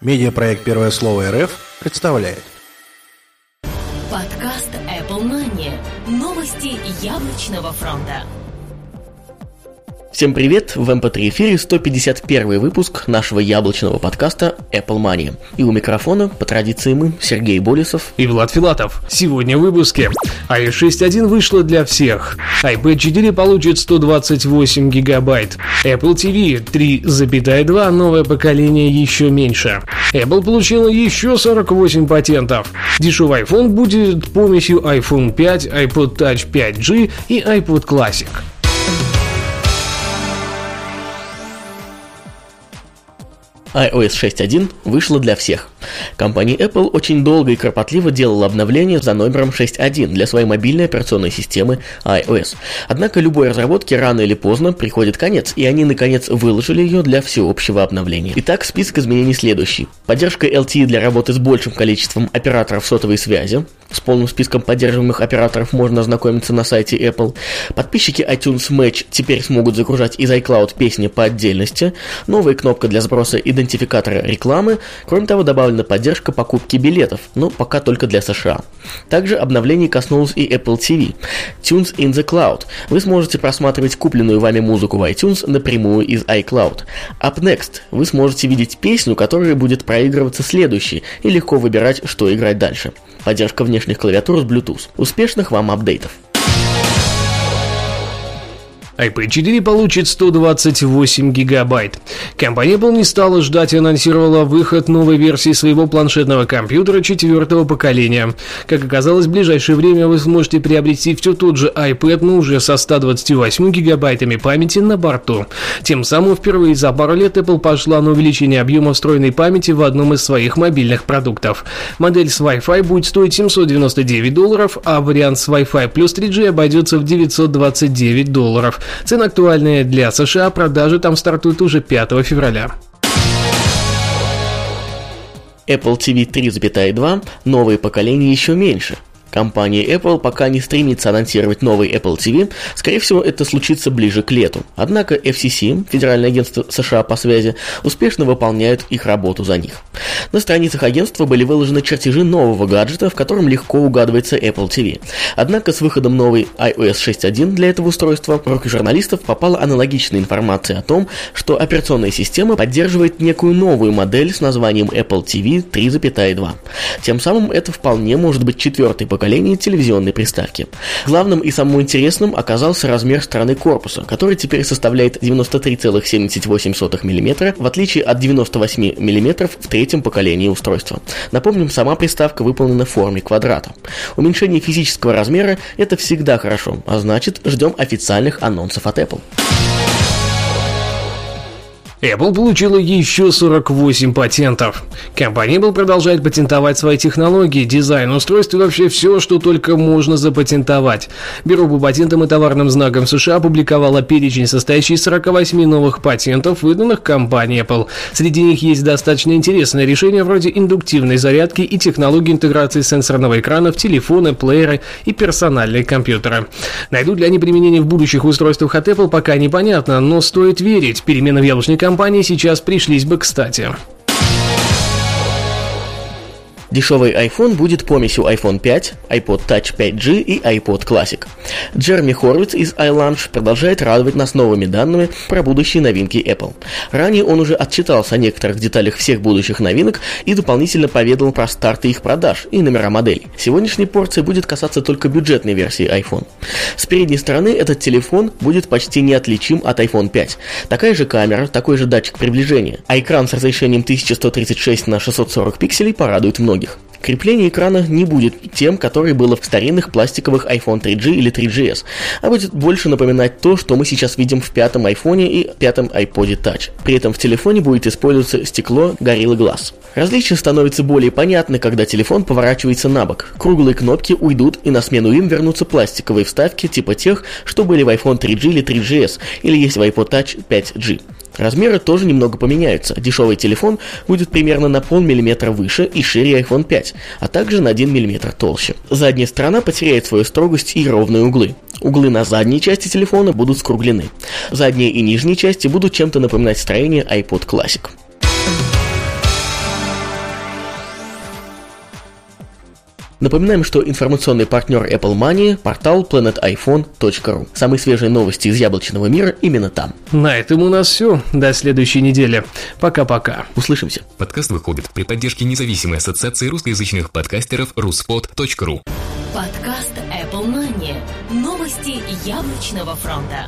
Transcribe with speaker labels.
Speaker 1: Медиапроект «Первое слово РФ» представляет.
Speaker 2: Подкаст Apple Money. Новости яблочного фронта.
Speaker 3: Всем привет! В MP3 эфире 151 выпуск нашего яблочного подкаста Apple Money. И у микрофона, по традиции мы, Сергей Болесов
Speaker 4: и Влад Филатов. Сегодня в выпуске. iOS 6.1 вышла для всех. iPad 4 получит 128 гигабайт. Apple TV 3.2 новое поколение еще меньше. Apple получила еще 48 патентов. Дешевый iPhone будет помесью iPhone 5, iPod Touch 5G и iPod Classic.
Speaker 3: iOS 6.1 вышла для всех. Компания Apple очень долго и кропотливо делала обновление за номером 6.1 для своей мобильной операционной системы iOS. Однако любой разработке рано или поздно приходит конец, и они наконец выложили ее для всеобщего обновления. Итак, список изменений следующий. Поддержка LTE для работы с большим количеством операторов сотовой связи, с полным списком поддерживаемых операторов можно ознакомиться на сайте Apple. Подписчики iTunes Match теперь смогут загружать из iCloud песни по отдельности. Новая кнопка для сброса идентификатора рекламы. Кроме того, добавлена поддержка покупки билетов, но пока только для США. Также обновлений коснулось и Apple TV. Tunes in the Cloud. Вы сможете просматривать купленную вами музыку в iTunes напрямую из iCloud. Up Next. Вы сможете видеть песню, которая будет проигрываться следующей, и легко выбирать, что играть дальше. Поддержка внешних клавиатур с Bluetooth. Успешных вам апдейтов!
Speaker 4: iPad 4 получит 128 гигабайт. Компания Apple не стала ждать и анонсировала выход новой версии своего планшетного компьютера четвертого поколения. Как оказалось, в ближайшее время вы сможете приобрести все тот же iPad, но уже со 128 гигабайтами памяти на борту. Тем самым впервые за пару лет Apple пошла на увеличение объема встроенной памяти в одном из своих мобильных продуктов. Модель с Wi-Fi будет стоить 799 долларов, а вариант с Wi-Fi плюс 3G обойдется в 929 долларов. Цены актуальные для США, продажи там стартуют уже 5 февраля.
Speaker 3: Apple TV 3.2 новые поколения еще меньше – Компания Apple пока не стремится анонсировать новый Apple TV, скорее всего это случится ближе к лету. Однако FCC, Федеральное агентство США по связи, успешно выполняют их работу за них. На страницах агентства были выложены чертежи нового гаджета, в котором легко угадывается Apple TV. Однако с выходом новой iOS 6.1 для этого устройства в руки журналистов попала аналогичная информация о том, что операционная система поддерживает некую новую модель с названием Apple TV 3.2. Тем самым это вполне может быть четвертый поколение поколения телевизионной приставки. Главным и самым интересным оказался размер стороны корпуса, который теперь составляет 93,78 мм, в отличие от 98 мм в третьем поколении устройства. Напомним, сама приставка выполнена в форме квадрата. Уменьшение физического размера – это всегда хорошо, а значит, ждем официальных анонсов от Apple.
Speaker 4: Apple получила еще 48 патентов. Компания Apple продолжает патентовать свои технологии, дизайн устройств и вообще все, что только можно запатентовать. Бюро по патентам и товарным знакам США опубликовало перечень, состоящий из 48 новых патентов, выданных компанией Apple. Среди них есть достаточно интересные решения вроде индуктивной зарядки и технологии интеграции сенсорного экрана в телефоны, плееры и персональные компьютеры. Найдут ли они применение в будущих устройствах от Apple, пока непонятно, но стоит верить. Перемены в яблочной компании сейчас пришлись бы кстати.
Speaker 3: Дешевый iPhone будет помесью iPhone 5, iPod Touch 5G и iPod Classic. Джерми Хорвиц из iLunch продолжает радовать нас новыми данными про будущие новинки Apple. Ранее он уже отчитался о некоторых деталях всех будущих новинок и дополнительно поведал про старты их продаж и номера моделей. Сегодняшней порции будет касаться только бюджетной версии iPhone. С передней стороны этот телефон будет почти неотличим от iPhone 5. Такая же камера, такой же датчик приближения, а экран с разрешением 1136 на 640 пикселей порадует многих многих. Крепление экрана не будет тем, которое было в старинных пластиковых iPhone 3G или 3GS, а будет больше напоминать то, что мы сейчас видим в пятом iPhone и пятом iPod Touch. При этом в телефоне будет использоваться стекло Gorilla Glass. Различия становятся более понятны, когда телефон поворачивается на бок. Круглые кнопки уйдут и на смену им вернутся пластиковые вставки типа тех, что были в iPhone 3G или 3GS, или есть в iPod Touch 5G. Размеры тоже немного поменяются. Дешевый телефон будет примерно на полмиллиметра выше и шире iPhone 5, а также на 1 мм толще. Задняя сторона потеряет свою строгость и ровные углы. Углы на задней части телефона будут скруглены. Задние и нижние части будут чем-то напоминать строение iPod Classic. Напоминаем, что информационный партнер Apple Money – портал planetiphone.ru. Самые свежие новости из яблочного мира именно там.
Speaker 4: На этом у нас все. До следующей недели. Пока-пока.
Speaker 3: Услышимся.
Speaker 5: Подкаст выходит при поддержке независимой ассоциации русскоязычных подкастеров ruspod.ru
Speaker 2: Подкаст Apple Money. Новости яблочного фронта.